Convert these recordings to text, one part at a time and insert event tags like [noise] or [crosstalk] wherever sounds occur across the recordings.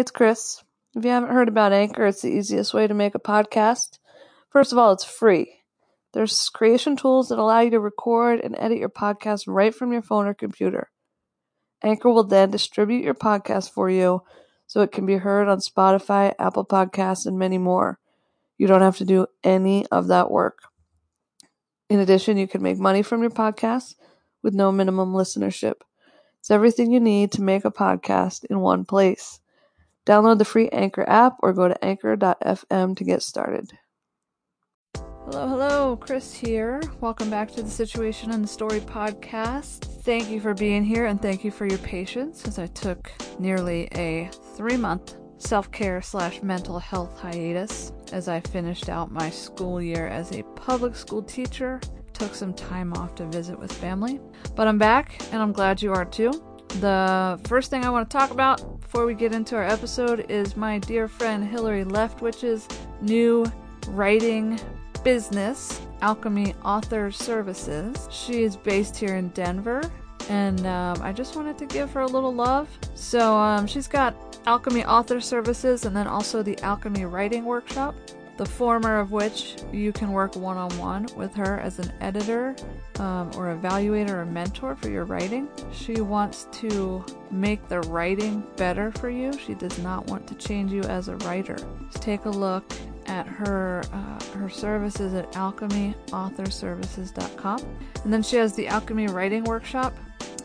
it's Chris. If you haven't heard about Anchor, it's the easiest way to make a podcast. First of all, it's free. There's creation tools that allow you to record and edit your podcast right from your phone or computer. Anchor will then distribute your podcast for you so it can be heard on Spotify, Apple Podcasts, and many more. You don't have to do any of that work. In addition, you can make money from your podcast with no minimum listenership. It's everything you need to make a podcast in one place. Download the free Anchor app or go to anchor.fm to get started. Hello, hello, Chris here. Welcome back to the Situation and the Story podcast. Thank you for being here and thank you for your patience as I took nearly a three month self care slash mental health hiatus as I finished out my school year as a public school teacher. Took some time off to visit with family. But I'm back and I'm glad you are too. The first thing I want to talk about before we get into our episode is my dear friend Hillary Leftwich's new writing business, Alchemy Author Services. She is based here in Denver, and um, I just wanted to give her a little love. So um, she's got Alchemy Author Services and then also the Alchemy Writing Workshop. The former of which you can work one on one with her as an editor um, or evaluator or mentor for your writing. She wants to make the writing better for you. She does not want to change you as a writer. Just take a look at her uh, her services at alchemyauthorservices.com. And then she has the Alchemy Writing Workshop,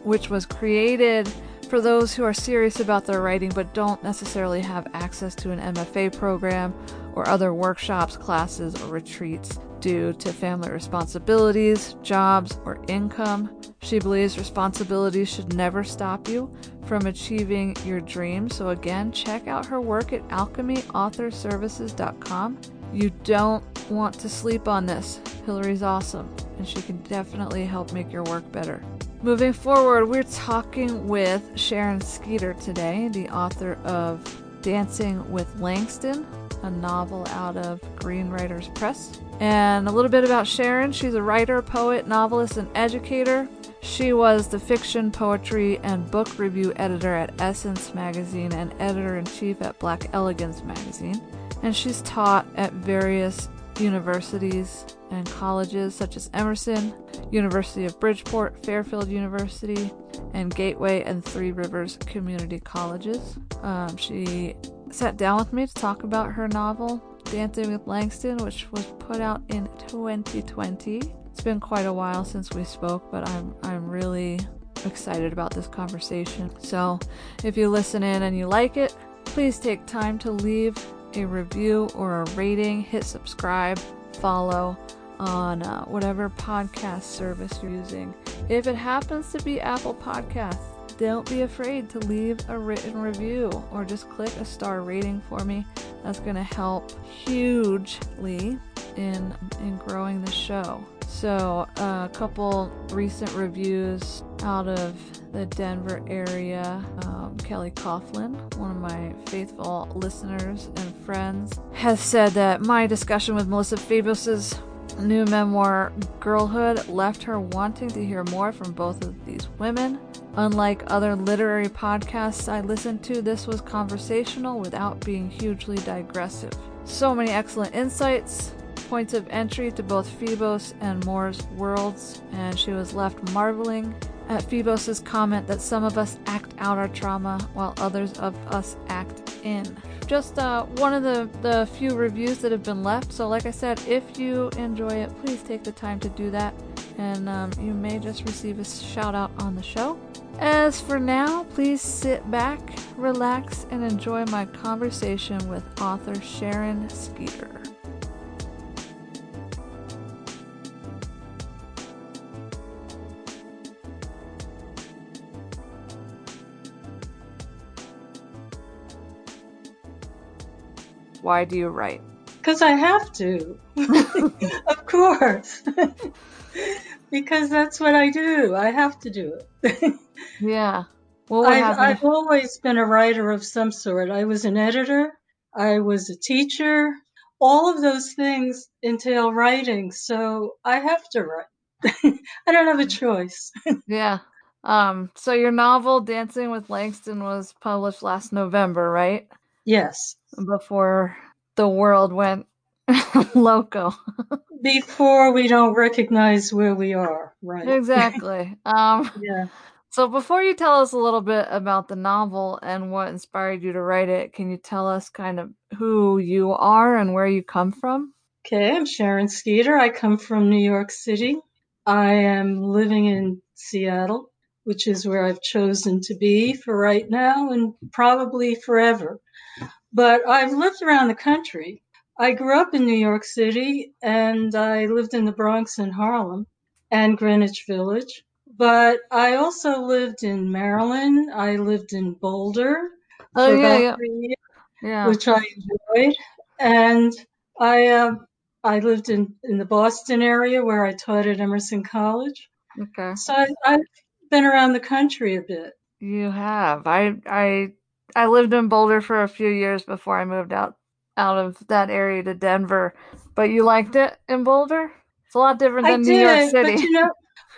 which was created for those who are serious about their writing but don't necessarily have access to an MFA program or other workshops, classes, or retreats due to family responsibilities, jobs, or income. She believes responsibilities should never stop you from achieving your dreams. So, again, check out her work at alchemyauthorservices.com. You don't want to sleep on this. Hillary's awesome, and she can definitely help make your work better. Moving forward, we're talking with Sharyn Skeeter today, the author of Dancing with Langston, a novel out of Green Writers Press. And a little bit about Sharyn she's a writer, poet, novelist, and educator. She was the fiction, poetry, and book review editor at Essence Magazine and editor in chief at Black Elegance Magazine. And she's taught at various universities and colleges such as Emerson, University of Bridgeport, Fairfield University, and Gateway and Three Rivers Community Colleges. Um, she sat down with me to talk about her novel, Dancing with Langston, which was put out in 2020. It's been quite a while since we spoke, but I'm I'm really excited about this conversation. So, if you listen in and you like it, please take time to leave a review or a rating, hit subscribe, follow on uh, whatever podcast service you're using. If it happens to be Apple Podcasts, don't be afraid to leave a written review or just click a star rating for me. That's going to help hugely in in growing the show. So, uh, a couple recent reviews out of the Denver area. Um, Kelly Coughlin, one of my faithful listeners and friends, has said that my discussion with Melissa Febos's new memoir, Girlhood, left her wanting to hear more from both of these women. Unlike other literary podcasts I listened to, this was conversational without being hugely digressive. So many excellent insights, points of entry to both Febos and Moore's worlds, and she was left marveling at Febos's comment that some of us act out our trauma while others of us act in. Just uh, one of the, the few reviews that have been left. So, like I said, if you enjoy it, please take the time to do that, and um, you may just receive a shout out on the show. As for now, please sit back, relax, and enjoy my conversation with author Sharyn Skeeter. Why do you write? Because I have to. [laughs] [laughs] of course. [laughs] because that's what I do. I have to do it. [laughs] yeah. Well, I've, I've always been a writer of some sort. I was an editor, I was a teacher. All of those things entail writing, so I have to write. [laughs] I don't have a choice. [laughs] yeah. Um, so your novel Dancing with Langston was published last November, right? Yes. Before the world went [laughs] loco. Before we don't recognize where we are, right? Exactly. Um, [laughs] yeah. So before you tell us a little bit about the novel and what inspired you to write it, can you tell us kind of who you are and where you come from? Okay, I'm Sharyn Skeeter. I come from New York City. I am living in Seattle, which is where I've chosen to be for right now and probably forever. But I've lived around the country. I grew up in New York City and I lived in the Bronx and Harlem and Greenwich Village. But I also lived in Maryland. I lived in Boulder Oh for yeah, about yeah, three years, yeah. which I enjoyed. And I uh, I lived in, in the Boston area where I taught at Emerson College. Okay. So I, I've been around the country a bit. You have. I I I lived in Boulder for a few years before I moved out out of that area to Denver. But you liked it in Boulder? It's a lot different I than New York City. but you know,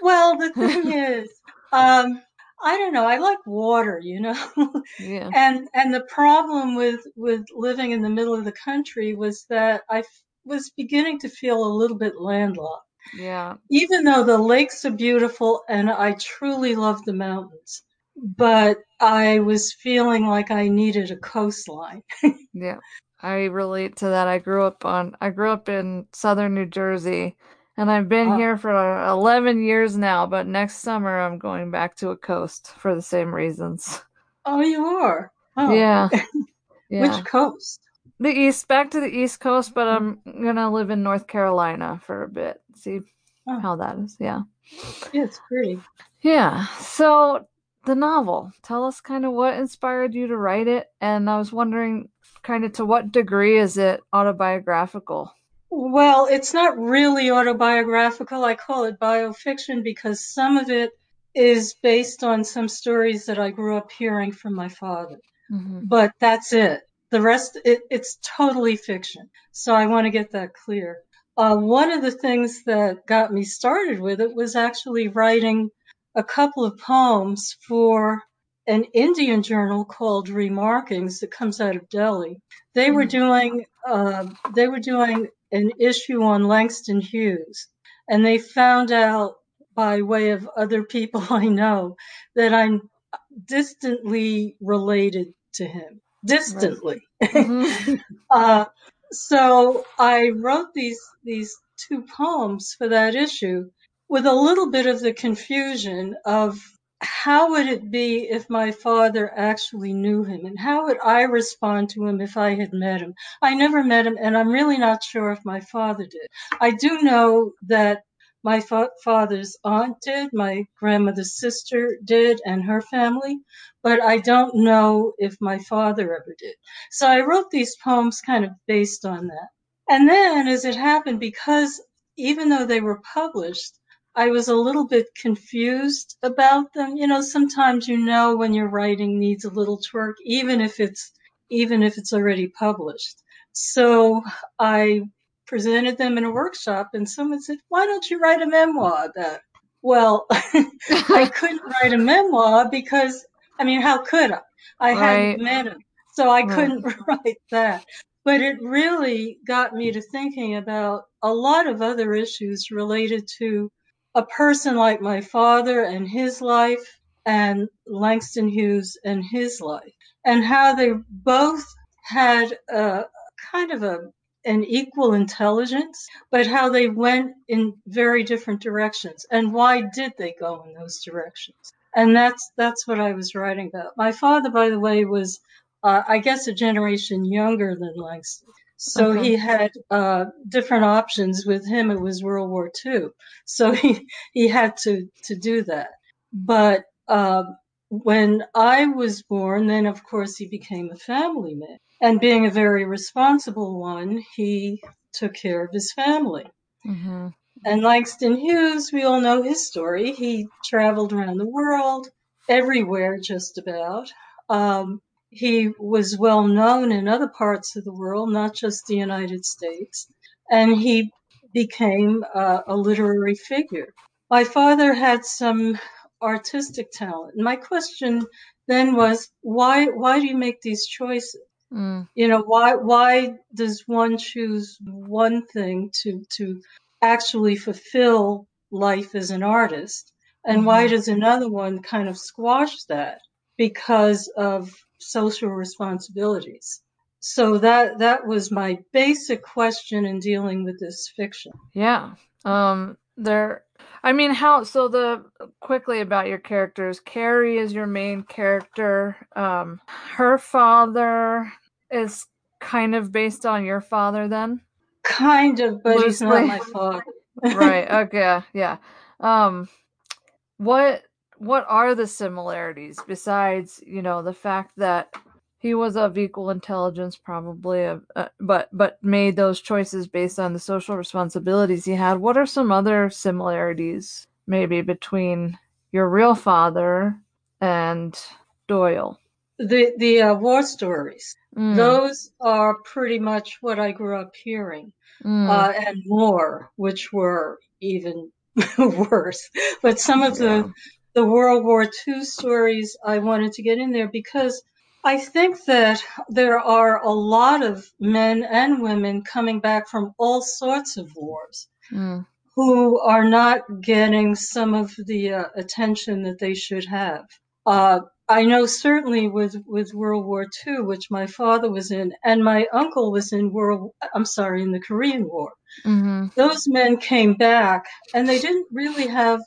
well, the [laughs] thing is, um, I don't know. I like water, you know, yeah. [laughs] and and the problem with with living in the middle of the country was that I f- was beginning to feel a little bit landlocked. Yeah. Even though the lakes are beautiful and I truly love the mountains, but I was feeling like I needed a coastline. [laughs] Yeah. I relate to that. I grew up on I grew up in southern New Jersey and I've been Uh, here for 11 years now, but next summer I'm going back to a coast for the same reasons. oh, you are. Oh, Yeah. [laughs] Yeah. which coast? The east back to the east coast, but I'm gonna live in North Carolina for a bit. See Oh, how that is. Yeah. yeah, it's pretty. Yeah. So the novel, tell us kind of what inspired you to write it, and I was wondering kind of to what degree is it autobiographical? Well, it's not really autobiographical. I call it biofiction because some of it is based on some stories that I grew up hearing from my father. hmm But that's it. The rest, it, it's totally fiction. So I want to get that clear. Uh, one of the things that got me started with it was actually writing a couple of poems for an Indian journal called Remarkings that comes out of Delhi. They were Mm. doing, uh, they were doing an issue on Langston Hughes and they found out by way of other people [laughs] I know that I'm distantly related to him. Distantly. [laughs] hmm Uh, so I wrote these these two poems for that issue with a little bit of the confusion of how would it be if my father actually knew him and how would I respond to him if I had met him? I never met him and I'm really not sure if my father did. I do know that my fa- father's aunt did, my grandmother's sister did, and her family, but I don't know if my father ever did. So I wrote these poems kind of based on that. And then as it happened, because even though they were published, I was a little bit confused about them. You know, sometimes you know when your writing needs a little twerk, even if it's, even if it's already published. So I presented them in a workshop and someone said, why don't you write a memoir about it? Well, [laughs] I [laughs] couldn't write a memoir because, I mean, how could I? I hadn't Right. met him, so I Right. couldn't [laughs] write that. But it really got me to thinking about a lot of other issues related to a person like my father and his life and Langston Hughes and his life and how they both had a kind of a an equal intelligence, but how they went in very different directions and why did they go in those directions? And that's that's what I was writing about. My father, by the way, was uh, I guess a generation younger than Langston. So Okay. he had uh, different options. With him, it was World War II. So [laughs] he he had to to do that. But um, when I was born, then of course he became a family man, and being a very responsible one, he took care of his family. hmm And Langston Hughes, we all know his story. He traveled around the world, everywhere just about. Um, he was well known in other parts of the world, not just the United States, and he became uh, a literary figure. My father had some artistic talent. My question then was, why why do you make these choices? Mm. You know, why why does one choose one thing to to actually fulfill life as an artist? And why Mhm. does another one kind of squash that because of social responsibilities? So that that was my basic question in dealing with this fiction. Yeah. Um there I mean how so the quickly about your characters. Carrie is your main character. Um her father is kind of based on your father then? Kind of, but he's not my father. right. [laughs] Okay. Yeah. Um what what are the similarities besides, you know, the fact that he was of equal intelligence probably uh, uh, but but made those choices based on the social responsibilities he had what are some other similarities maybe between your real father and doyle The the uh, war stories. mm, Those are pretty much what I grew up hearing, mm, uh, and more, which were even [laughs] worse. But some of yeah. the the World War II stories I wanted to get in there because I think that there are a lot of men and women coming back from all sorts of wars mm, who are not getting some of the uh, attention that they should have. Uh, I know certainly with, with World War II, which my father was in, and my uncle was in World, I'm sorry, in the Korean War. mm-hmm. Those men came back and they didn't really have,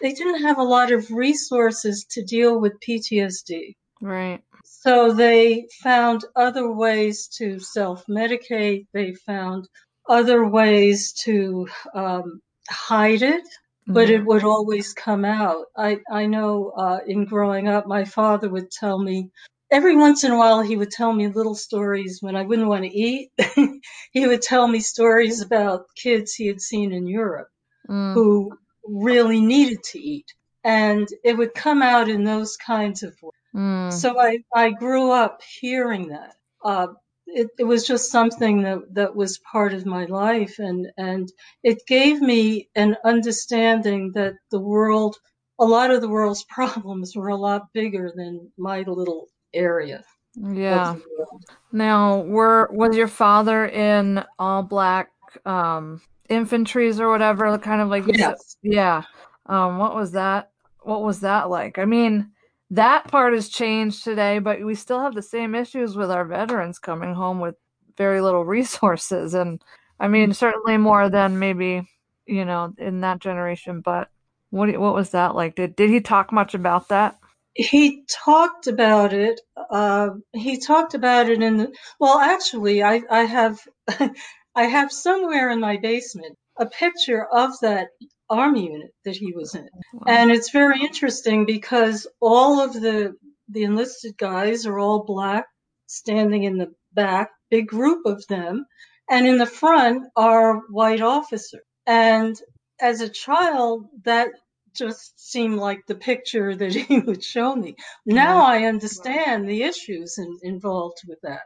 they didn't have a lot of resources to deal with PTSD. right So they found other ways to self-medicate. They found other ways to um, hide it, but it would always come out. I, I know uh, in growing up, my father would tell me, every once in a while, he would tell me little stories when I wouldn't want to eat. [laughs] he would tell me stories about kids he had seen in Europe Mm, who really needed to eat. And it would come out in those kinds of ways. mm, So I, I grew up hearing that. Uh, it, it was just something that, that was part of my life and, and it gave me an understanding that the world, a lot of the world's [laughs] problems were a lot bigger than my little area yeah of the world. Now, were was your father in all black um infantries or whatever, kind of like? Yes. Yeah. Um, what was that? What was that like? I mean, that part has changed today, but we still have the same issues with our veterans coming home with very little [laughs] resources, and I mean, certainly more than maybe you know in that generation. But what what was that like? Did did he talk much about that? He talked about it. Uh, he talked about it in the, well, actually, I, I have, [laughs] I have somewhere in my basement a picture of that army unit that he was in. And it's very interesting because all of the, the enlisted guys are all black, standing in the back, big group of them. And in the front are white officers. And as a child, that just seemed like the picture that [laughs] he would show me. Now I understand the issues in, involved with that.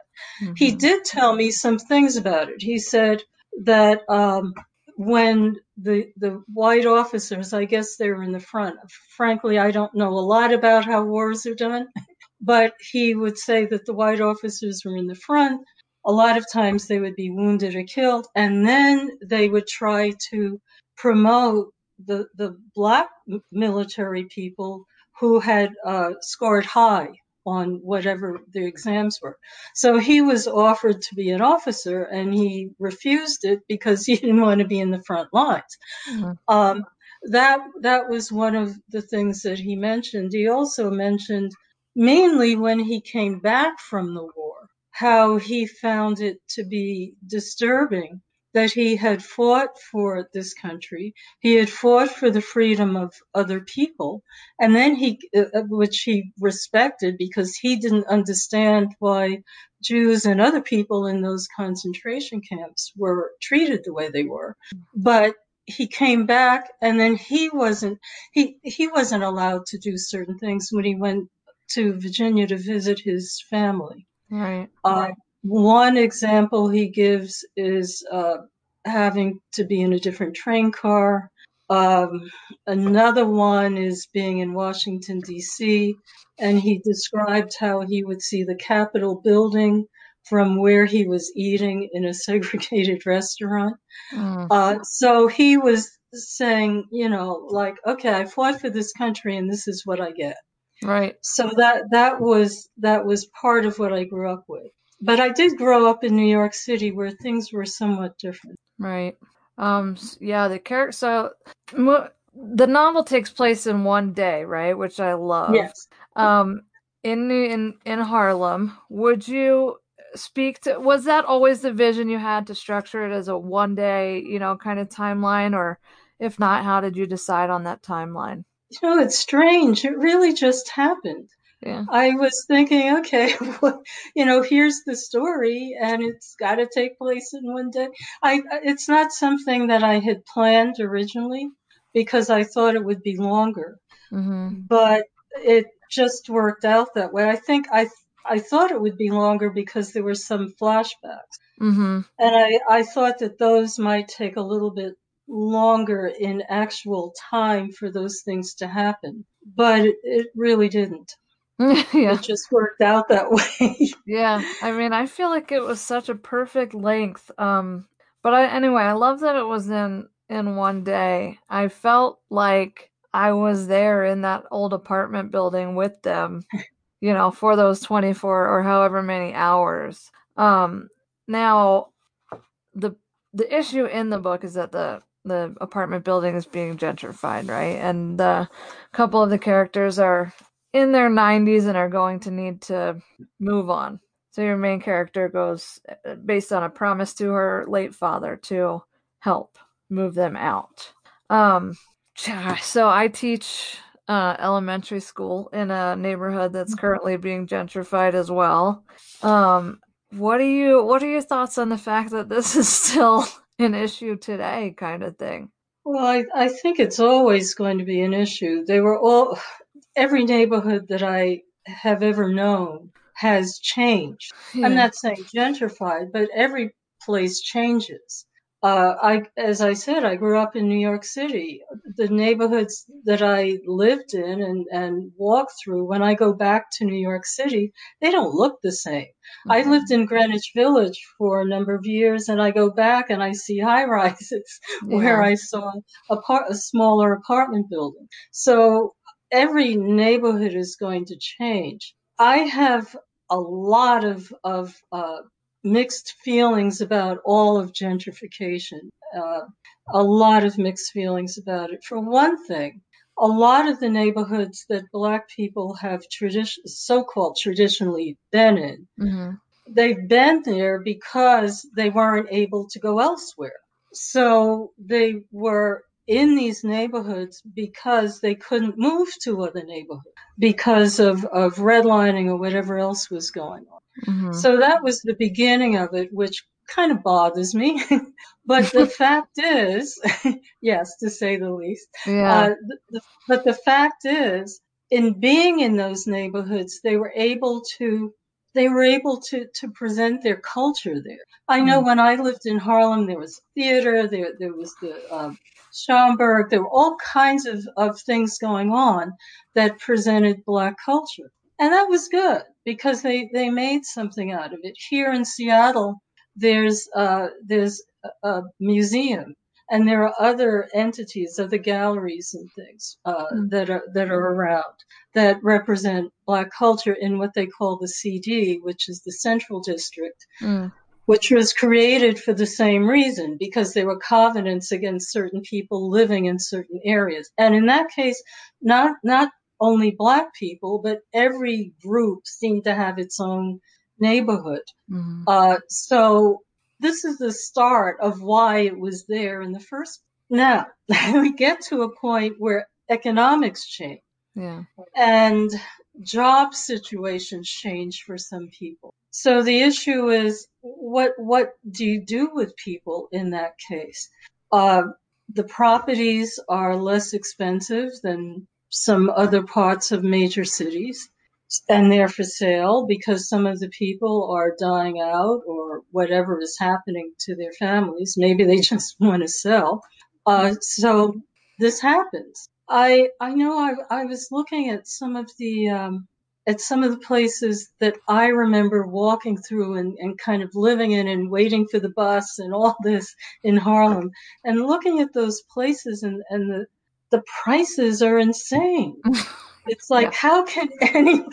He Mhm. did tell me some things about it. He said that um, when the the white officers, I guess they were in the front. Frankly, I don't know a lot about how wars are done, [laughs] but he would say that the white officers were in the front. A lot of times they would be wounded or killed, and then they would try to promote the the black military people who had uh, scored high on whatever the exams were. So he was offered to be an officer, and he refused it because [laughs] he didn't want to be in the front lines. Mhm. Um, that that was one of the things that he mentioned. He also mentioned mainly when he came back from the war, how he found it to be disturbing that he had fought for this country, he had fought for the freedom of other people, and then he, uh, which he respected because he didn't understand why Jews and other people in those concentration camps were treated the way they were. But he came back and then he wasn't he he wasn't allowed to do certain things when he went to Virginia to visit his family. Right. Uh, one example he gives is uh, having to be in a different train car. Um, another one is being in Washington, D.C., and he described how he would see the Capitol building from where he was eating in a [laughs] segregated restaurant. Mm. Uh, so he was saying, you know, like, okay, I fought for this country and this is what I get. Right. So that that was that was part of what I grew up with. But I did grow up in New York City where things were somewhat different. Right. Um. Yeah. The character. So, mo- the novel takes place in one day, right? Which I love. Yes. Um. In New- in in Harlem. Would you speak to? Was that always the vision you had to structure it as a one day, you know, kind of timeline, or if not, how did you decide on that timeline? You know, it's strange. It really just happened. Yeah. I was thinking, okay, [laughs] well, you know, here's the story, and it's got to take place in one day. I, it's not something that I had planned originally because I thought it would be longer, Mm-hmm. but it just worked out that way. I think I, I thought it would be longer because there were some flashbacks, Mm-hmm. and I, I thought that those might take a little bit longer in actual time for those things to happen, but it, it really didn't. [laughs] yeah. It just worked out that [laughs] way. Yeah, I mean, I feel like it was such a perfect length. Um, but I, anyway, I love that it was in in one day. I felt like I was there in that old apartment building with them, you know, for those 24 or however many hours. Um, now the the issue in the book is that the the apartment building is being gentrified, right? And the couple of the characters are in their 90s and are going to need to move on. So your main character goes uh, based on a promise to her late father to help move them out. Um, so I teach uh, elementary school in a neighborhood that's currently being gentrified as well. Um, what do you what are your thoughts on the fact that this [laughs] is still an issue today, kind of thing? Well, I, I think it's always going to be an issue. They were all, every neighborhood that I have ever known has changed. I'm not saying gentrified, but every place changes. Uh, I, as I said, I grew up in New York City. The neighborhoods that I lived in and, and walked through, when I go back to New York City, they don't look the same. I Mhm. lived in Greenwich Village for a number of years, and I go back and I see high rises [laughs] where I saw a, par- a smaller apartment building. So every neighborhood is going to change. I have a lot of of uh, mixed feelings about all of gentrification. Uh, a lot of mixed feelings about it. For one thing, a lot of the neighborhoods that Black people have tradition, so-called traditionally been in, Mhm. they've been there because they weren't able to go elsewhere. So they were in these neighborhoods because they couldn't move to other neighborhoods because of, of redlining or whatever else was going on. Mhm. So that was the beginning of it, which kind of bothers me. [laughs] but the [laughs] fact is, [laughs] yes, to say the least, Yeah. uh, the, the, but the fact is, in being in those neighborhoods, they were able to they were able to to present their culture there. I know Mm. when I lived in Harlem, there was theater, there there was the um, Schomburg, there were all kinds of of things going on that presented Black culture, and that was good because they they made something out of it. Here in Seattle, there's uh, there's a, a museum and there are other entities, other galleries and things uh, Mm. that are that are around that represent Black culture in what they call the CD, which is the Central District, Mm. which was created for the same reason because there were covenants against certain people living in certain areas, and in that case, not not only Black people, but every group seemed to have its own neighborhood. Mhm. Uh, so this is the start of why it was there in the first. Now [laughs] we get to a point where economics change Yeah. and job situations change for some people. So the issue is what what do you do with people in that case? Uh, the properties are less expensive than some other parts of major cities and they're for sale because some of the people are dying out or whatever is happening to their families. Maybe they [laughs] just want to sell. Uh, so this happens. I I know I I was looking at some of the um, at some of the places that I remember walking through and, and kind of living in and waiting for the bus and all [laughs] this in Harlem and looking at those places and, and the the prices are insane. [laughs] It's like yeah. how can any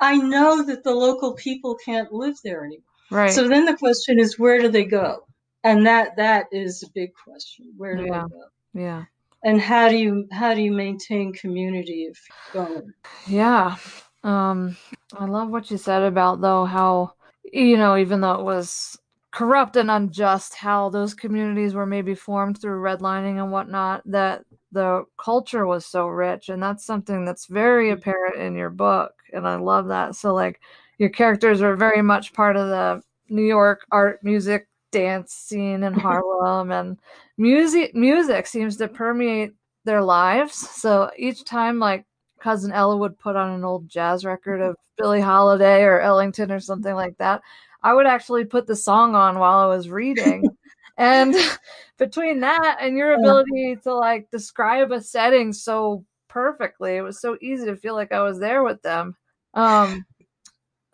I know that the local people can't live there anymore. Right. So then the question is where do they go? And that that is a big question. Where do yeah. they go? Yeah. And how do you how do you maintain community if going? Yeah. Um I love what you said about though how you know even though it was corrupt and unjust how those communities were maybe formed through redlining and whatnot that the culture was so rich and that's something that's very mm-hmm. apparent in your book and i love that so like your characters are very much part of the new york art music dance scene in [laughs] harlem and music music seems to permeate their lives. So each time like cousin ella would put on an old jazz record of billie holiday or ellington or something like that i would actually put the song on while i was reading. [laughs] And [laughs] between that and your ability to like describe a setting so perfectly, it was so easy to feel like I was there with them. Um,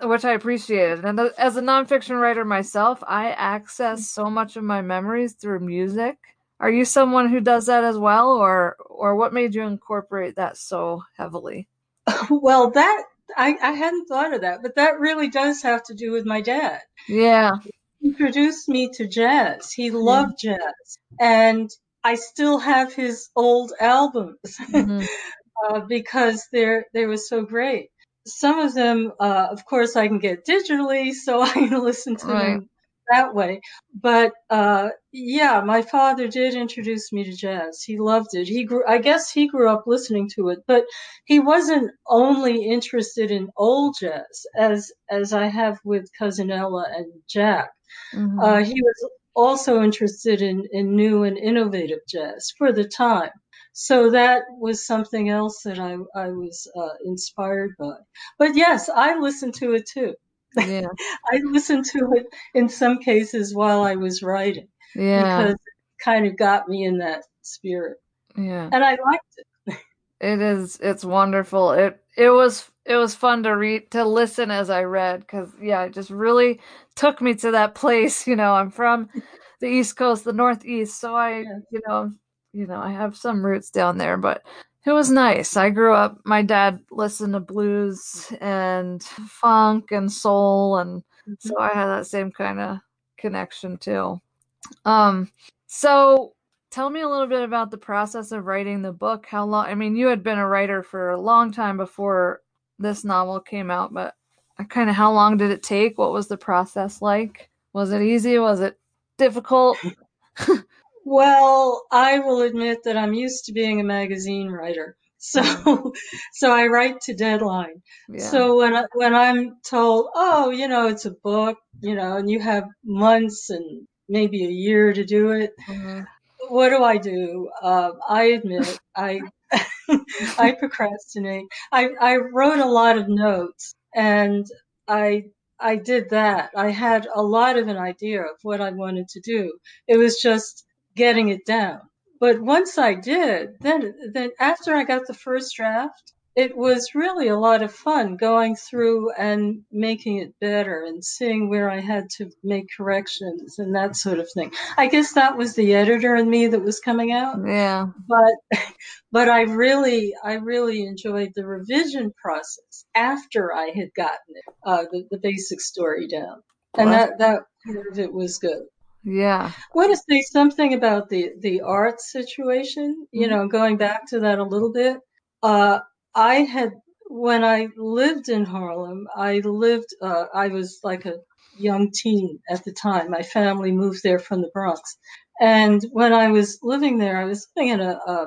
which I appreciated. And as a nonfiction writer myself, I access so much of my memories through music. Are you someone who does that as well, or or what made you incorporate that so heavily? [laughs] Well, that I, I hadn't thought of that, but that really does have to do with my dad. Yeah he introduced me to jazz. He loved yeah. jazz. And I still have his old albums [laughs] mm-hmm. uh, because they're, they were so great. Some of them, uh, of course, I can get digitally, so [laughs] I can listen to right. them that way. But uh, yeah, my father did introduce me to jazz. He loved it. He grew, I guess, he grew up listening to it, but he wasn't only interested in old jazz, as as I have with cousin Ella and Jack. Mm-hmm. Uh, he was also interested in, in new and innovative jazz for the time. So that was something else that I, I was uh, inspired by. But yes, I listened to it too. Yeah. [laughs] I listened to it in some cases while I was writing. Yeah. Because it kind of got me in that spirit. Yeah. And I liked it. It is it's wonderful. It it was it was fun to read to listen as I read cuz yeah, it just really took me to that place, [laughs] you know. I'm from the East Coast, the Northeast, so I, yeah. you know, you know, I have some roots down there, but it was nice. I grew up my dad listened to blues and funk and soul and mm-hmm. so I had that same kind of connection too. Um so tell me a little bit about the process of writing the book. How long I mean, you had been a writer for a long time before this novel came out, but kind of how long did it take? What was the process like? Was it easy? Was it difficult? [laughs] Well, I will admit that I'm used to being a magazine writer. So, mm. [laughs] so I write to deadline. Yeah. So when I, when I'm told, oh, you know, it's a book, you know, and you have months and maybe a year to do it, mm-hmm. what do I do? Uh, I admit I [laughs] I procrastinate. I I wrote a lot of notes and I I did that. I had a lot of an idea of what I wanted to do. It was just getting it down. But once I did, then then after I got the first draft, it was really a lot of fun going through and making it better and seeing where I had to make corrections and that sort of thing. I guess that was the editor in me that was coming out. Yeah. But but I really I really enjoyed the revision process after I had gotten it, uh, the, the basic story down. And that that part of it was good. Yeah. I want to say something about the the art situation. You mm-hmm. know, going back to that a little bit. Uh, I had when I lived in Harlem. I lived. Uh, I was like a young teen at the time. My family moved there from the Bronx, and when I was living there, I was living in a a,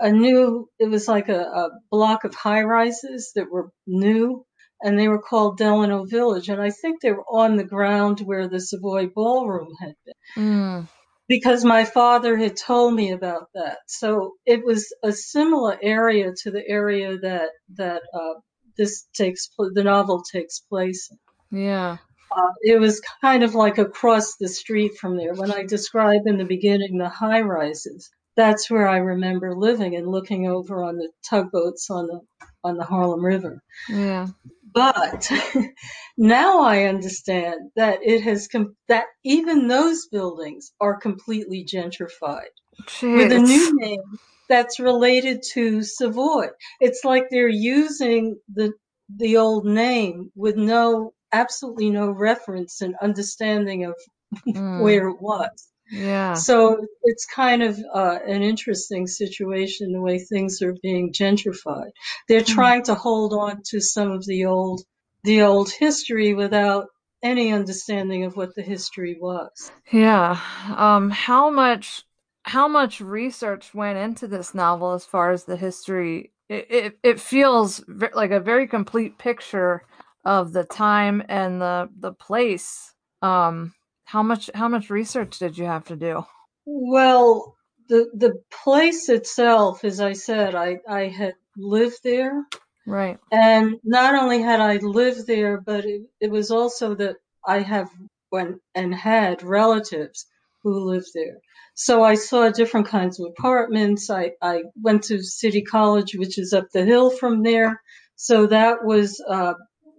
a new. It was like a, a block of high rises that were new and they were called Delano Village. And I think they were on the ground where the Savoy Ballroom had been. Mm. Because my father had told me about that. So it was a similar area to the area that, that, uh, this takes, the novel takes place in. Yeah. Uh, it was kind of like across the street from there. When I describe in the beginning the high rises, that's where I remember living and looking over on the tugboats on the on the Harlem River. Yeah. But [laughs] now I understand that it has com- that even those buildings are completely gentrified Jeez. with a new name that's related to Savoy. It's like they're using the the old name with no absolutely no reference and understanding of [laughs] Mm, where it was. Yeah. So it's kind of uh, an interesting situation the way things are being gentrified. They're Mm. trying to hold on to some of the old the old history without any understanding of what the history was. Yeah. Um, how much how much research went into this novel as far as the history? It it, it feels like a very complete picture of the time and the the place. Um, how much how much research did you have to do? Well, the the place itself, as I said, I I had lived there, Right. and not only had I lived there, but it, it was also that I have went and had relatives who lived there. So I saw different kinds of apartments. I I went to City College, which is up the hill from there. So that was, uh,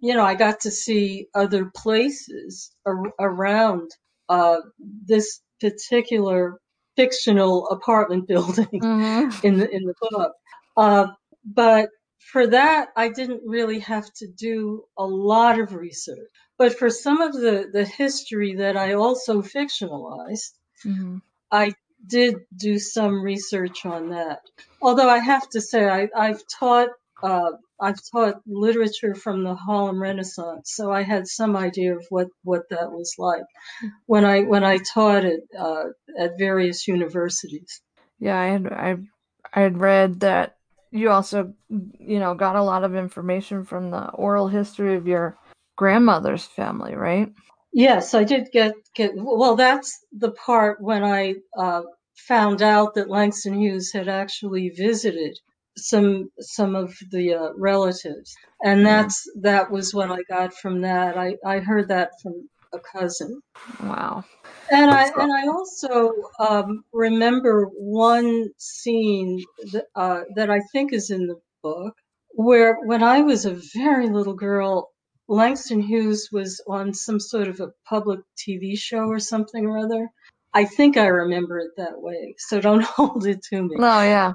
you know, I got to see other places ar- around uh, this particular fictional apartment [laughs] building Mm-hmm. in the in the book. Uh, but for that, I didn't really have to do a lot of research. But for some of the the history that I also fictionalized, Mm-hmm. I did do some research on that. Although I have to say, I, I've taught uh, I've taught literature from the Harlem Renaissance, so I had some idea of what, what that was like when I when I taught it uh, at various universities. Yeah, I had I I had read that you also, you know, got a lot of information from the oral history of your grandmother's family, right? Yes, I did get get. Well, that's the part when I uh, found out that Langston Hughes had actually visited some some of the uh, relatives, and Yeah. that's that was what I got from that. I I heard that from a cousin, Wow. and I So- and I also um, remember one scene that uh, that I think is in the book where when I was a very little girl, Langston Hughes was on some sort of a public TV show or something or other. I think I remember it that way, so don't [laughs] hold it to me. No, yeah.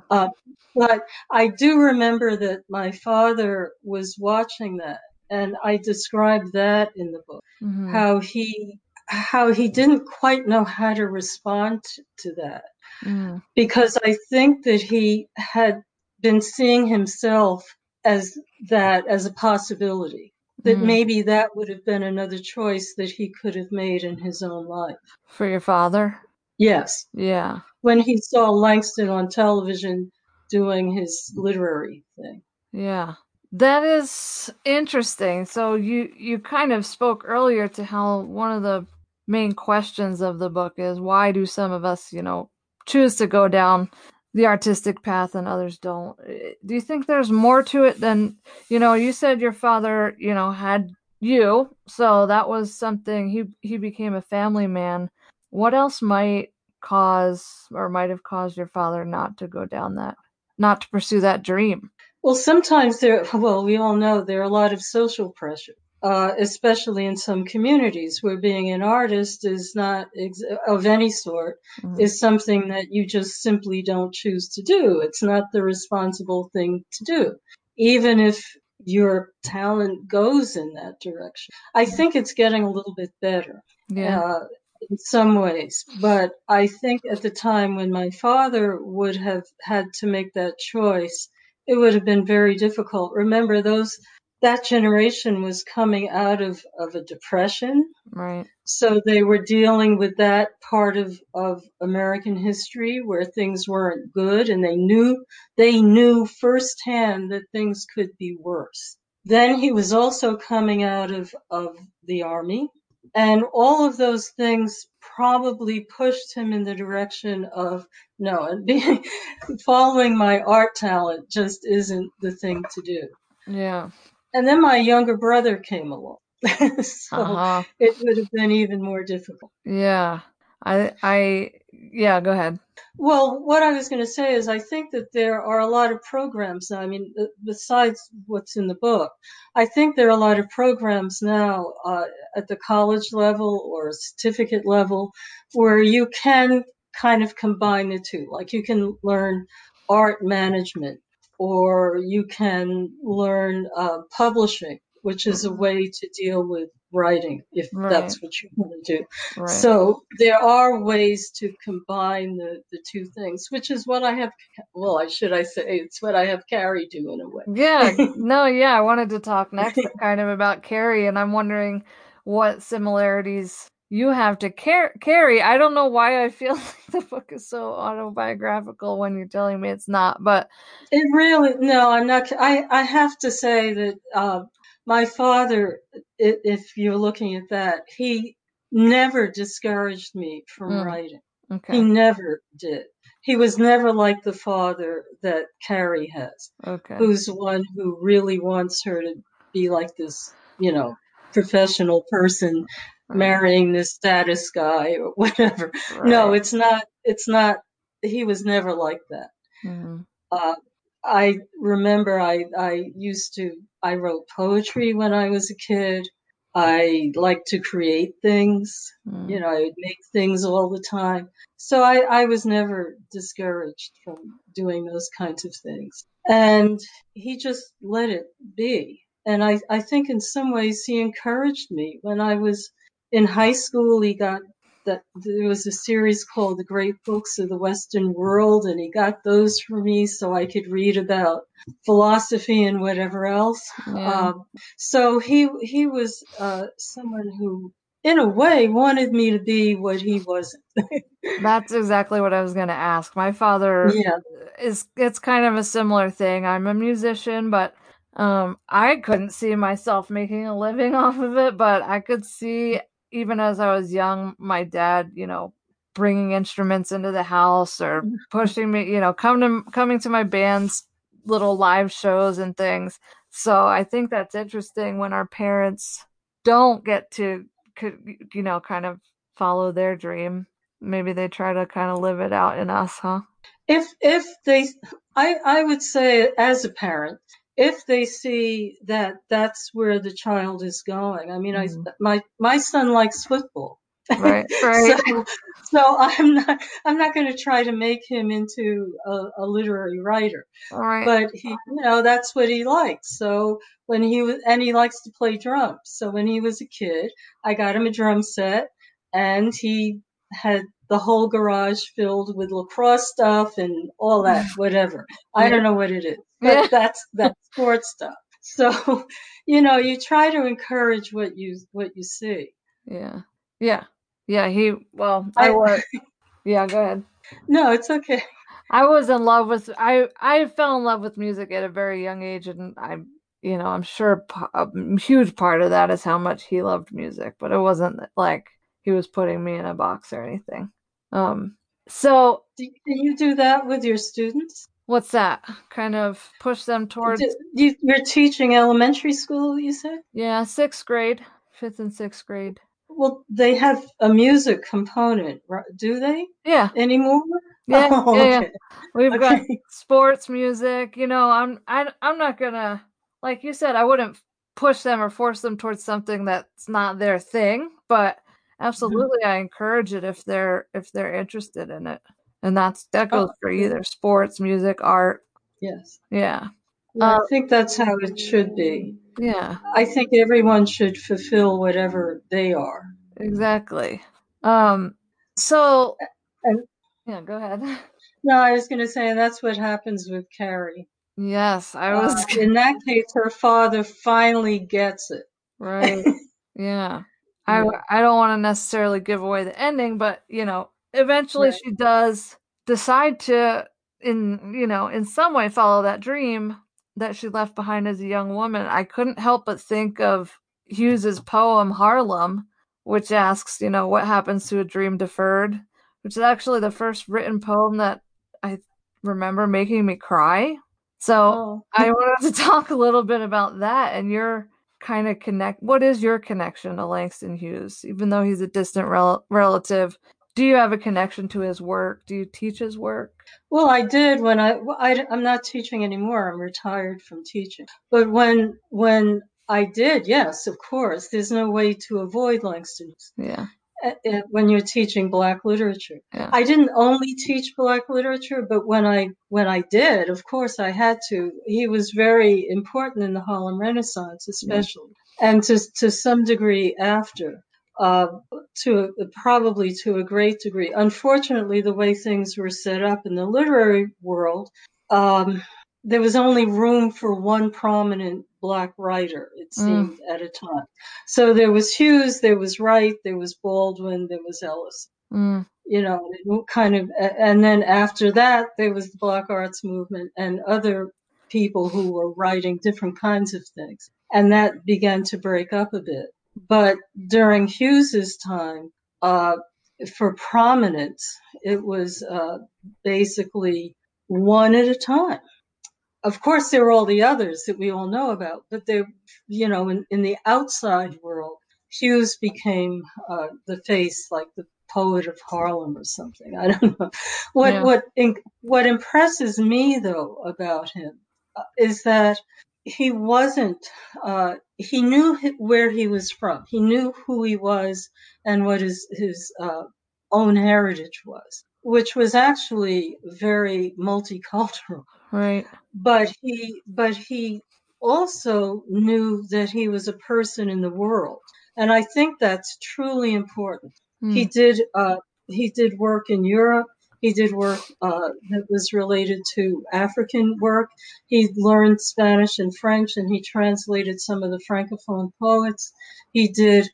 But I do remember that my father was watching that, and I described that in the book. Mhm. How he how he didn't quite know how to respond to that Mm. because I think that he had been seeing himself as that as a possibility. That Mm. maybe that would have been another choice that he could have made in his own life. For your father? Yes, Yeah. when he saw Langston on television doing his literary thing. Yeah. That is interesting. So you you kind of spoke earlier to how one of the main questions of the book is why do some of us, you know, choose to go down the artistic path and others don't. Eh, Do you think there's more to it than, you know, you said your father, you know, had you, so that was something he he became a family man. What else might cause or might have caused your father not to go down that not to pursue that dream? Well, sometimes there, well, we all know there are a lot of social pressure, uh, especially in some communities where being an artist is not ex- of any sort Mhm. is something that you just simply don't choose to do. It's not the responsible thing to do, even if your talent goes in that direction. I think it's getting a little bit better Yeah. uh, in some ways. But I think at the time when my father would have had to make that choice, it would have been very difficult. Remember, those that generation was coming out of, of a depression. Right. So they were dealing with that part of, of American history where things weren't good and they knew they knew firsthand that things could be worse. Then he was also coming out of, of the army and all of those things probably pushed him in the direction of no, and being [laughs] following my art talent just isn't the thing to do. Yeah. And then my younger brother came along. [laughs] so Uh-huh. it would have been even more difficult. Yeah. I I yeah, go ahead. Well, what I was going to say is I think that there are a lot of programs now. I mean, besides what's in the book, I think there are a lot of programs now uh, at the college level or certificate level where you can kind of combine the two. Like you can learn art management or you can learn uh, publishing, which is a way to deal with writing if Right. that's what you want to do. Right. So there are ways to combine the, the two things, which is what I have, well, I should I say, it's what I have Carrie do in a way. Yeah, [laughs] no, yeah, I wanted to talk next [laughs] kind of about Carrie, and I'm wondering what similarities you have to Car- Carrie. I don't know why I feel [laughs] like the book is so autobiographical when you're telling me it's not, but It really, no, I'm not, I, I have to say that, uh, my father, if you're looking at that, he never discouraged me from Mm. writing. Okay. He never did. He was never like the father that Carrie has, okay, who's one who really wants her to be like this, you know, professional person marrying this status guy or [laughs] whatever. No, it's not, it's not, he was never like that. Mhm. Uh, I remember I, I used to, I wrote poetry when I was a kid. I liked to create things. Mm. You know, I would make things all the time. So I, I was never discouraged from doing those kinds of things. And he just let it be. And I, I think in some ways he encouraged me. When I was in high school, he got that there was a series called The Great Books of the Western World, and he got those for me so I could read about philosophy and whatever else. Yeah. Um, so he he was uh, someone who, in a way, wanted me to be what he wasn't. [laughs] That's exactly what I was going to ask. My father yeah, is it's kind of a similar thing. I'm a musician, but um I couldn't see myself making a living [laughs] off of it, but I could see even as I was young my dad, you know, bringing instruments into the house or mm. pushing me, you know, coming to coming to my band's little live shows and things. So I think that's interesting when our parents don't get to could you know kind of follow their dream. Maybe they try to kind of live it out in us, huh? if if they, I I would say as a parent, if they see that that's where the child is going. I mean, Mhm. I my my son likes football. Right, [laughs] right. so, so I'm not I'm not going to try to make him into a, a literary writer. All right. but he, you know, that's what he likes. So when he was, and he likes to play drums. So when he was a kid, I got him a drum set and he had the whole garage filled with lacrosse stuff and all that, [laughs] whatever. I don't know what it is, but that's, that's [laughs] sports stuff. So, you know, you try to encourage what you, what you see. Yeah. Yeah. Yeah, he well, I I- was [laughs] Yeah, go ahead. No, it's okay. I was in love with I I fell in love with music at a very young age and I you know, I'm sure a huge part of that is how much he loved music, but it wasn't like he was putting me in a box or anything. Um so Do, can you do that with your students? what's that? Kind of push them towards you, you're teaching elementary school, you said? yeah, 6th grade, 5th and 6th grade. Well, they have a music component, right? do they Yeah. anymore? Yeah. Oh, yeah, yeah. We've got [laughs] sports music you know i'm I, i'm not gonna like you said i wouldn't push them or force them towards something that's not their thing but absolutely i encourage it if they're if they're interested in it and that's that Oh, for good. either sports music art Yes. yeah Yeah, Uh, I think that's how it should be. yeah I think everyone should fulfill whatever they are. exactly um so And- yeah go ahead [laughs] No, I was going to say, that's what happens with Carrie. yes i was Uh, [laughs] in that case, her father finally gets it. Right. [laughs] Yeah. I Yeah. I don't want to necessarily give away the ending, but you know, eventually Right. she does decide to in, you know, in some way follow that dream that she left behind as a young woman. I couldn't help but think of Hughes's poem Harlem, which asks, you know, what happens to a dream deferred, which is actually the first written poem that I remember making me cry. So Oh, I wanted to [laughs] talk a little bit about that and your kind of connect. What is your connection to Langston Hughes? Even though he's a distant rel- relative, do you have a connection to his work? Do you teach his work? Well, I did when I, I I'm not teaching anymore. I'm retired from teaching. But when when I did, yes, of course. There's no way to avoid Langston Yeah. Uh, uh, when you're teaching Black literature. Yeah. I didn't only teach Black literature, but when I when I did, of course, I had to. He was very important in the Harlem Renaissance, especially, and to to some degree after. Uh, to probably to a great degree. Unfortunately, the way things were set up in the literary world, um, there was only room for one prominent black writer, it Mm. seemed, at a time. So there was Hughes, there was Wright, there was Baldwin, there was Ellis. Mm. You know, it kind of, and then after that, there was the Black Arts Movement and other people who were writing different kinds of things. And that began to break up a bit. But during Hughes's time, uh, for prominence, it was uh, basically one at a time of course there are all the others that we all know about but they you know in, in the outside world hughes became uh, the face like the poet of harlem or something. I don't know. What Yeah. what in, what impresses me though about him uh, is that he wasn't uh, he knew where he was from. He knew who he was and what his his uh, own heritage was which was actually very multicultural Right. but he but he also knew that he was a person in the world. And i think that's truly important. Mm. he did uh, he did work in europe. He did work uh, that was related to african work. He learned spanish and french and he translated some of the francophone poets. He did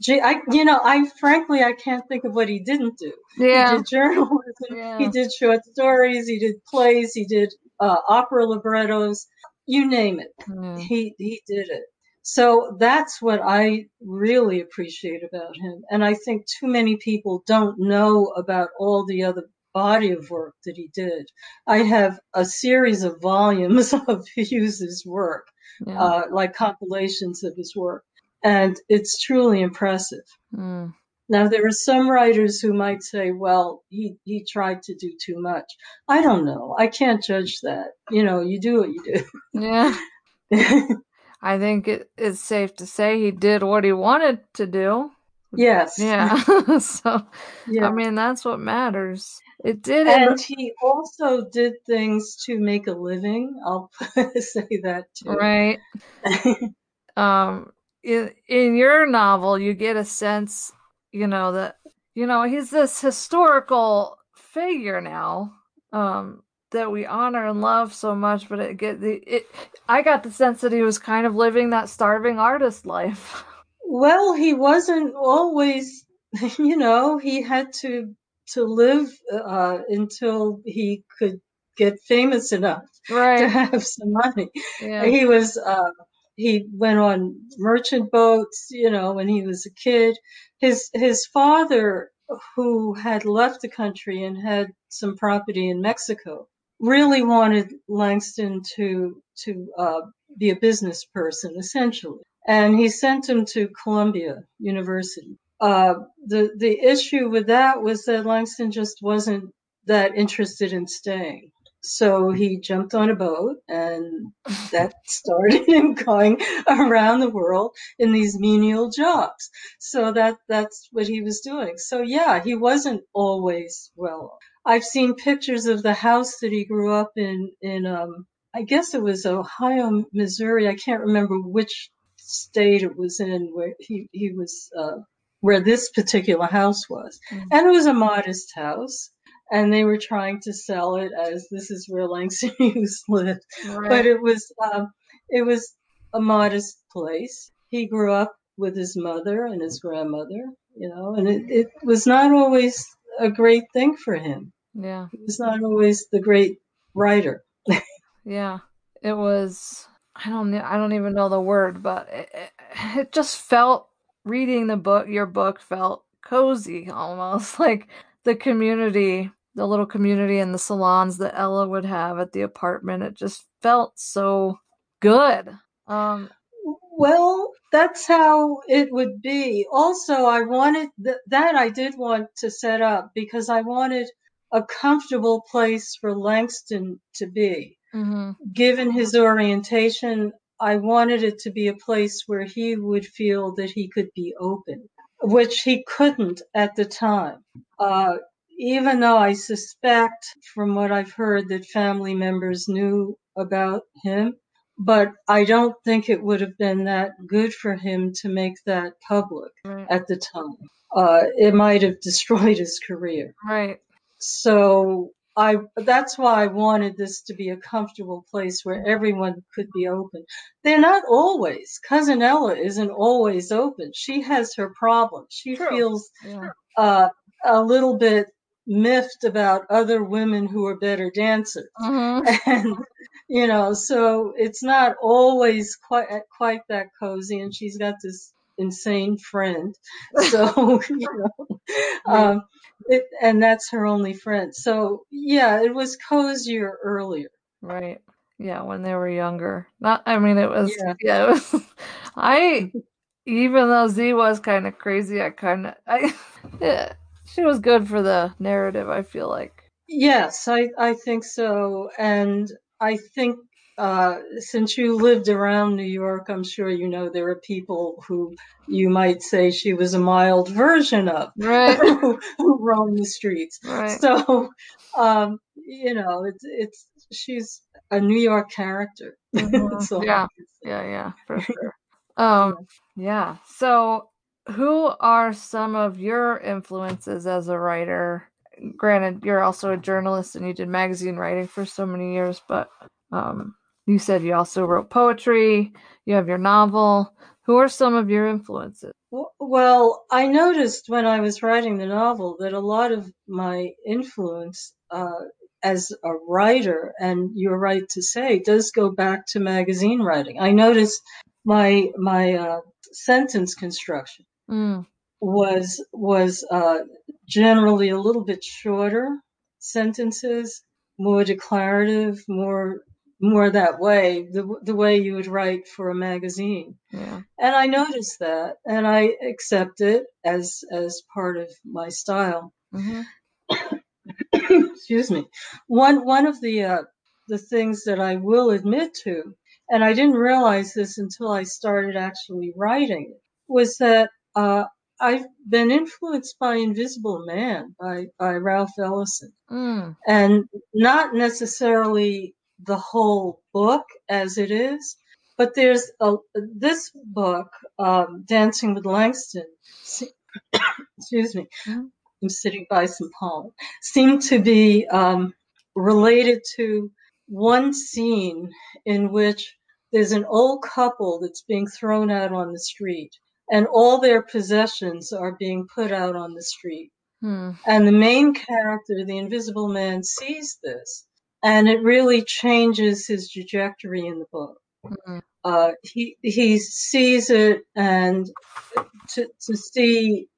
gee, I, you know i frankly i can't think of what he didn't do yeah. he did journalism. Yeah. He did short stories. He did plays. He did uh, opera librettos. You name it. Yeah. He he did it. So that's what I really appreciate about him. And I think too many people don't know about all the other body of work that he did. I have a series of volumes [laughs] of Hughes's work, Yeah. uh, like compilations of his work, and it's truly impressive. Mm. Now, there are some writers who might say, well, he, he tried to do too much. I don't know. I can't judge that. You know, you do what you do. [laughs] Yeah. [laughs] I think it is safe to say he did what he wanted to do. yes. Yeah. [laughs] so, Yeah. I mean, that's what matters. It did and he also did things to make a living. I'll say that too. right. Um, in in your novel, you get a sense, you know, that you know he's this historical figure now, um, that we honor and love so much. But it get the it. I got the sense that he was kind of living that starving artist life. [laughs] well, he wasn't always, [laughs] you know, he had to to live uh, until he could get famous enough [laughs] right. to have some money. Yeah. He was uh, he went on merchant boats, you know, when he was a kid. His his father, who had left the country and had some property in Mexico, really wanted Langston to to uh, be a business person, essentially, and he sent him to Columbia University. Uh, the the issue with that was that Langston just wasn't that interested in staying. So he jumped on a boat and that started [laughs] him going around the world in these menial jobs. So that that's what he was doing. So yeah, he wasn't always well. I've seen pictures of the house that he grew up in in um I guess it was Ohio, Missouri. I can't remember which state it was in where he he was uh where this particular house was. Mm. And it was a modest house and they were trying to sell it as this is where Langston [laughs] Hughes lived but it was um, it was a modest place. He grew up with his mother and his grandmother, you know, and it, it was not always a great thing for him. Yeah. He was not always the great writer. [laughs] Yeah, it was. I don't. I don't even know the word, but it, it, it just felt. Reading the book, your book felt cozy, almost [laughs] like the community, the little community and the salons that Ella would have at the apartment. It just felt so good. Um. Well, that's how it would be. Also, I wanted th- that I did want to set up because I wanted a comfortable place for Langston to be. Mm-hmm. Given his orientation, I wanted it to be a place where he would feel that he could be open, which he couldn't at the time. Uh, even though I suspect from what I've heard that family members knew about him, but I don't think it would have been that good for him to make that public Right. at the time. Uh, it might have destroyed his career. Right. So I, that's why I wanted this to be a comfortable place where everyone could be open. They're not always. Cousin Ella isn't always open. She has her problems. She True. feels Yeah. uh, a little bit miffed about other women who are better dancers. Mm-hmm. [laughs] And, you know, so it's not always quite, quite that cozy. And she's got this insane friend. [laughs] So, you know, um, it, and that's her only friend. So yeah, it was cozier earlier. Right. Yeah, when they were younger. Not I mean it was Yeah. yeah, it was [laughs] I even though Z was kind of crazy, I kind of I yeah, she was good for the narrative, I feel like. Yes, I, I think so. And I think, uh, since you lived around New York, I'm sure you know there are people who you might say she was a mild version of Right. [laughs] who, who roam the streets. Right. So, um, you know, it's, it's, she's a New York character. [laughs] Mhm. All I Yeah. Yeah, yeah, for [laughs] sure. Um yeah. So who are some of your influences as a writer? Granted, you're also a journalist and you did magazine writing for so many years, but um you said you also wrote poetry, you have your novel. Who are some of your influences? Well, I noticed when I was writing the novel that a lot of my influence uh, as a writer, and you're right to say, does go back to magazine writing. I noticed my my uh, sentence construction Mm, was was uh, generally a little bit shorter sentences, more declarative, more more that way, the the way you would write for a magazine. yeah. And I noticed that, and I accept it as as part of my style. hmm [coughs] Excuse me. One one of the uh, the things that I will admit to, and I didn't realize this until I started actually writing, was that uh, I've been influenced by Invisible Man by by Ralph Ellison, Mm, and not necessarily the whole book as it is, but there's a this book, um, Dancing with Langston. [coughs] Excuse me. Mhm. I'm sitting by some pollen. Seemed to be um, related to one scene in which there's an old couple that's being thrown out on the street, and all their possessions are being put out on the street. hmm, And the main character, the invisible man, sees this, and it really changes his trajectory in the book. hmm, Uh, he he sees it, and to to see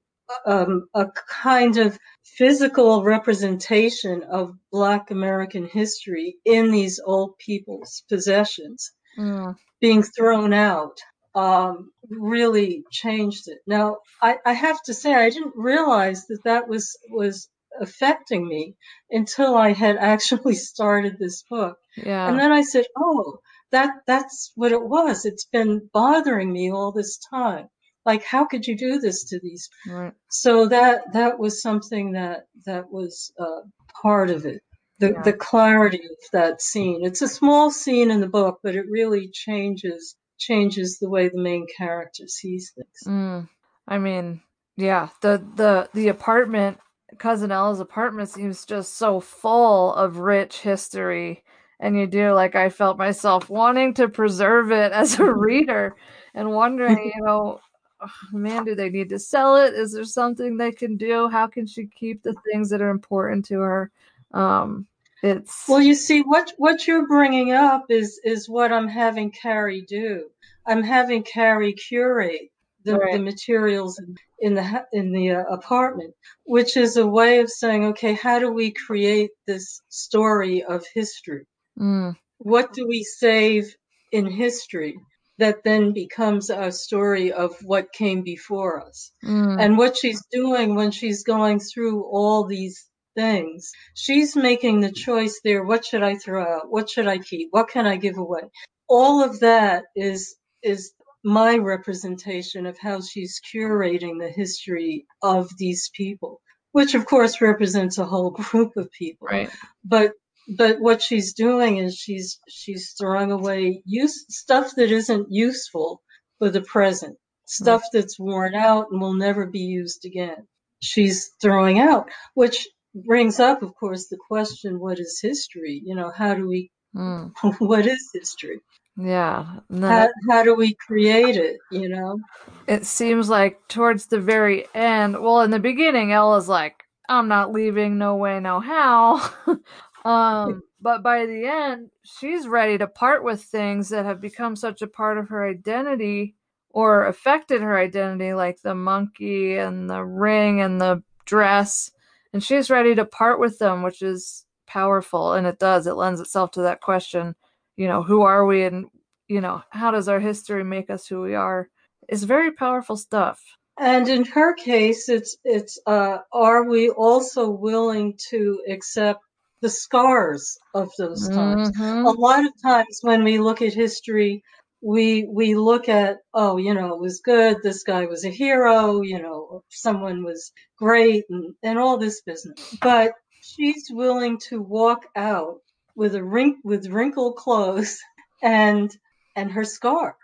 um, a kind of physical representation of Black American history in these old people's possessions mm, being thrown out um, really changed it. Now, I, I have to say, I didn't realize that that was was affecting me until I had [laughs] actually started this book, yeah. and then I said, "Oh, that that's what it was. It's been bothering me all this time. Like, how could you do this to these?" right. So that that was something that that was uh, part of it. The Yeah. the clarity of that scene. It's a small scene in the book, but it really changes changes the way the main character sees things. Mm. I mean, yeah, the the the apartment, cousin Ella's apartment seems just so full of rich history, and you do like I felt myself wanting to preserve it as a [laughs] reader and wondering, you know, "Oh, man, do they need to sell it? Is there something they can do? How can she keep the things that are important to her? Um, it's Well, you see, what what you're bringing up is is what I'm having Carrie do. I'm having Carrie curate the, the materials in, in the in the uh, apartment, which is a way of saying, okay, how do we create this story of history? mm, What do we save in history that then becomes a story of what came before us. Mm. And what she's doing when she's going through all these things, she's making the choice there. What should I throw out? What should I keep? What can I give away? All of that is, is my representation of how she's curating the history of these people, which of course represents a whole [laughs] group of people. Right. But but what she's doing is she's she's throwing away use stuff that isn't useful for the present, stuff that's worn out and will never be used again. She's throwing out, which brings up, of course, the question: What is history? You know, how do we? Mm. [laughs] what is history? Yeah. How, how do we create it? You know? it seems like towards the very end, well, in the beginning, Ella's like, I'm not leaving, no way, no how. [laughs] um, but by the end, she's ready to part with things that have become such a part of her identity or affected her identity, like the monkey and the ring and the dress. And she's ready to part with them, which is powerful. And it does, it lends itself to that question, you know, who are we and, you know, how does our history make us who we are? It's very powerful stuff. And in her case, it's it's uh, are we also willing to accept the scars of those times? Mhm. A lot of times when we look at history, we we look at oh you know it was good this guy was a hero you know someone was great and, and all this business. But she's willing to walk out with a rink with wrinkled clothes [laughs] and and her scar.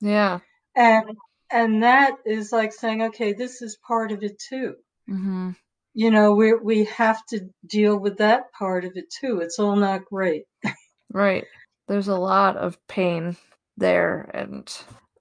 Yeah. [laughs] and and that is like saying okay this is part of it too. Hmm you know we we have to deal with that part of it too. It's all not great. [laughs] Right. There's a lot of pain there and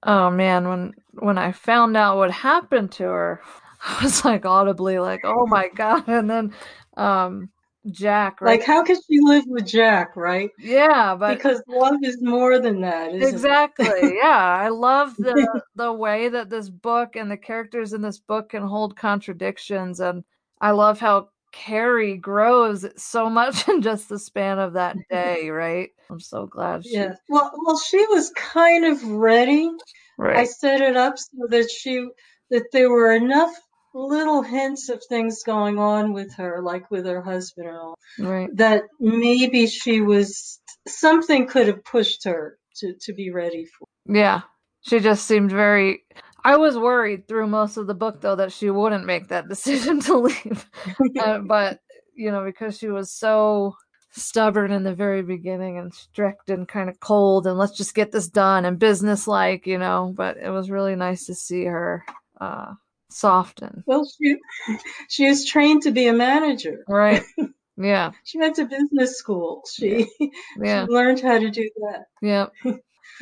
oh man, when when I found out what happened to her, [laughs] I was like audibly like, "Oh my god." And then um Jack, right? like how could she live with jack right yeah, but because love is more than that isn't it? exactly. [laughs] Yeah, I love the [laughs] the way that this book and the characters in this book can hold contradictions and I love how Carrie grows so much [laughs] in just the span of that [laughs] day, right? I'm so glad she Yeah. Well, well, she was kind of ready. Right. I set it up so that she that there were enough little hints of things going on with her, like with her husband and all, Right. that maybe she was something could have pushed her to to be ready for. Yeah. She just seemed very I was worried through most of the book though that she wouldn't make that [laughs] decision to leave. uh, [laughs] but you know, because she was so stubborn in the very beginning and strict and kind of cold and let's just get this done and businesslike, you know, but it was really nice to see her uh soften. Well, she she is trained to be a manager. Right. [laughs] Yeah. She went to business school. She Yeah. she learned how to do that. Yep.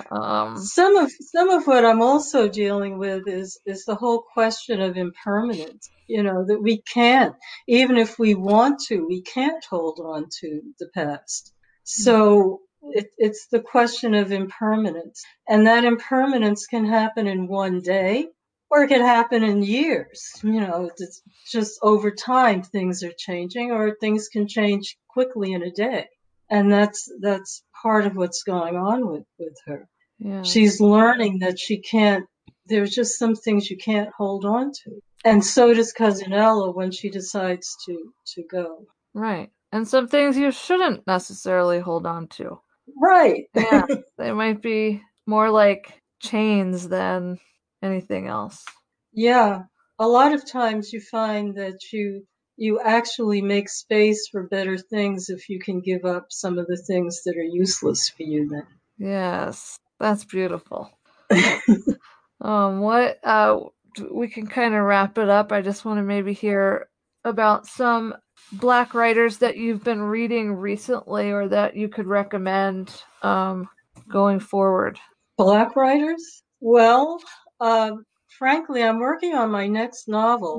Um Some of some of what I'm also dealing with is is the whole question of impermanence. You know that we can't, even if we want to, we can't hold on to the past. So it, it's the question of impermanence, and that impermanence can happen in one day, or it could happen in years. You know, it's just over time things are changing, or things can change quickly in a day, and that's that's part of what's going on with with her yeah. she's learning that she can't there's just some things you can't hold on to and so does cousin ella when she decides to to go Right. And some things you shouldn't necessarily hold on to. right Yeah. [laughs] they might be more like chains than anything else. yeah a lot of times you find that you you actually make space for better things if you can give up some of the things that are useless for you then. Yes. That's beautiful. [laughs] Um what uh we can kind of wrap it up. I just want to maybe hear about some black writers that you've been reading recently or that you could recommend um going forward. black writers well um frankly i'm working on my next novel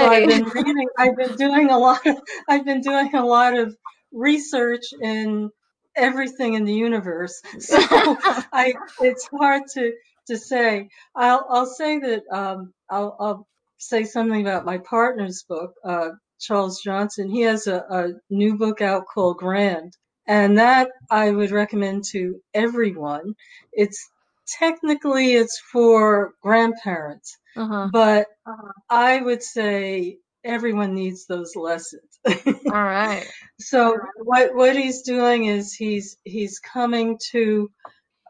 So I've been reading, I've been doing a lot of, I've been doing a lot of research in everything in the universe. [laughs] So I, it's hard to, to say. I'll, I'll say that, um, I'll, I'll say something about my partner's book, uh, Charles Johnson. He has a, a new book out called Grand. And that I would recommend to everyone. It's, technically it's for grandparents, Uh-huh. but uh, I would say everyone needs those lessons. [laughs] All right. so what what he's doing is he's he's coming to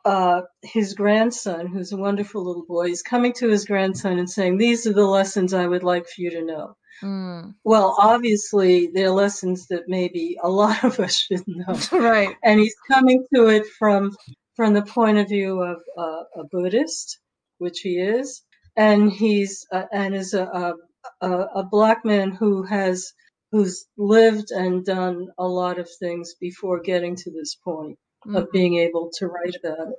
uh, his grandson, who's a wonderful little boy. He's coming to his grandson and saying, "These are the lessons I would like for you to know." Mm. Well, obviously, they're lessons that maybe a lot of us should know. [laughs] right. And he's coming to it from from the point of view of uh, a Buddhist, which he is, and he's uh, and is a, a a black man who has who's lived and done a lot of things before getting to this point Mm. of being able to write about it.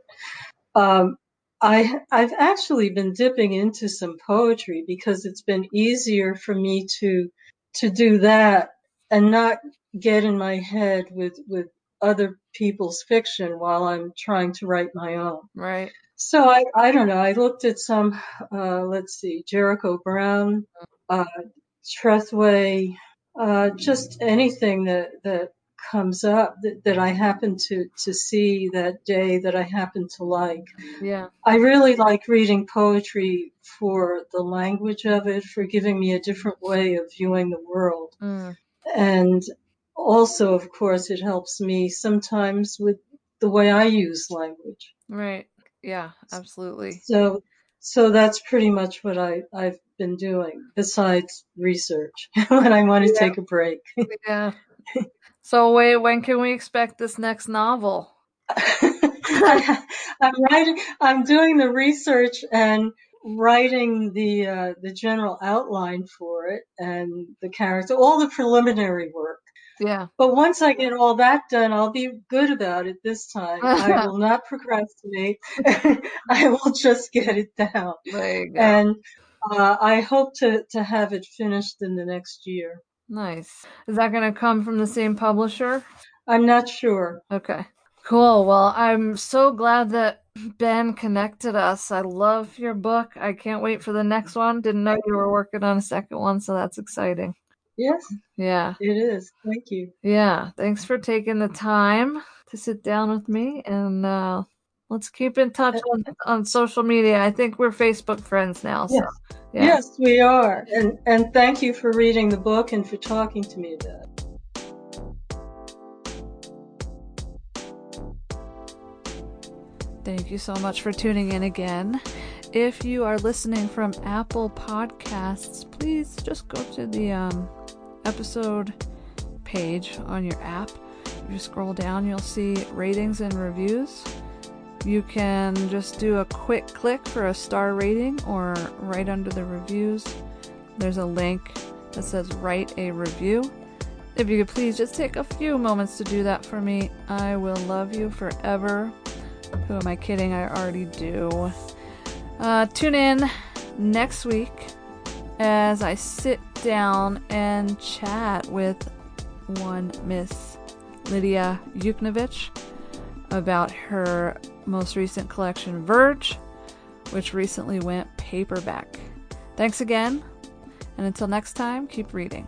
Um, I I've actually been dipping into some poetry because it's been easier for me to to do that and not get in my head with with other people's fiction while I'm trying to write my own. Right. So I I don't know. I looked at some. Uh, let's see, Jericho Brown, uh, Trethewey, uh, just anything that that comes up that, that I happen to to see that day that I happen to like. Yeah. I really like reading poetry for the language of it, for giving me a different way of viewing the world. Mm. And also, of course, it helps me sometimes with the way I use language. Right. Yeah, absolutely. So, so that's pretty much what I, I've been doing besides research [laughs] when I want to Yeah. take a break. [laughs] Yeah. So wait, when can we expect this next novel? I, [laughs] I'm writing, I'm doing the research and writing the uh, the general outline for it and the character, all the preliminary work. Yeah. But once I get all that done, I'll be good about it this time. [laughs] I will not procrastinate. [laughs] I will just get it down. There you go. And uh, I hope to, to have it finished in the next year. Nice. Is that going to come from the same publisher? I'm not sure. Okay. Cool. Well, I'm so glad that Ben connected us. I love your book. I can't wait for the next one. Didn't know you were working on a second one, so that's exciting. Yes, Yeah. it is. Thank you. Yeah. Thanks for taking the time to sit down with me and uh let's keep in touch on, on social media. I think we're Facebook friends now, so Yes. yeah. Yes, we are. And and thank you for reading the book and for talking to me about it. Thank you so much for tuning in again. If you are listening from Apple Podcasts, please just go to the um, episode page on your app. If you scroll down, you'll see ratings and reviews. You can just do a quick click for a star rating or right under the reviews. There's a link that says write a review. If you could please just take a few moments to do that for me, I will love you forever. Who am I kidding? I already do. Uh, tune in next week as I sit down and chat with one Miss Lidia Yuknavitch about her most recent collection, Verge, which recently went paperback. Thanks again, and until next time, keep reading.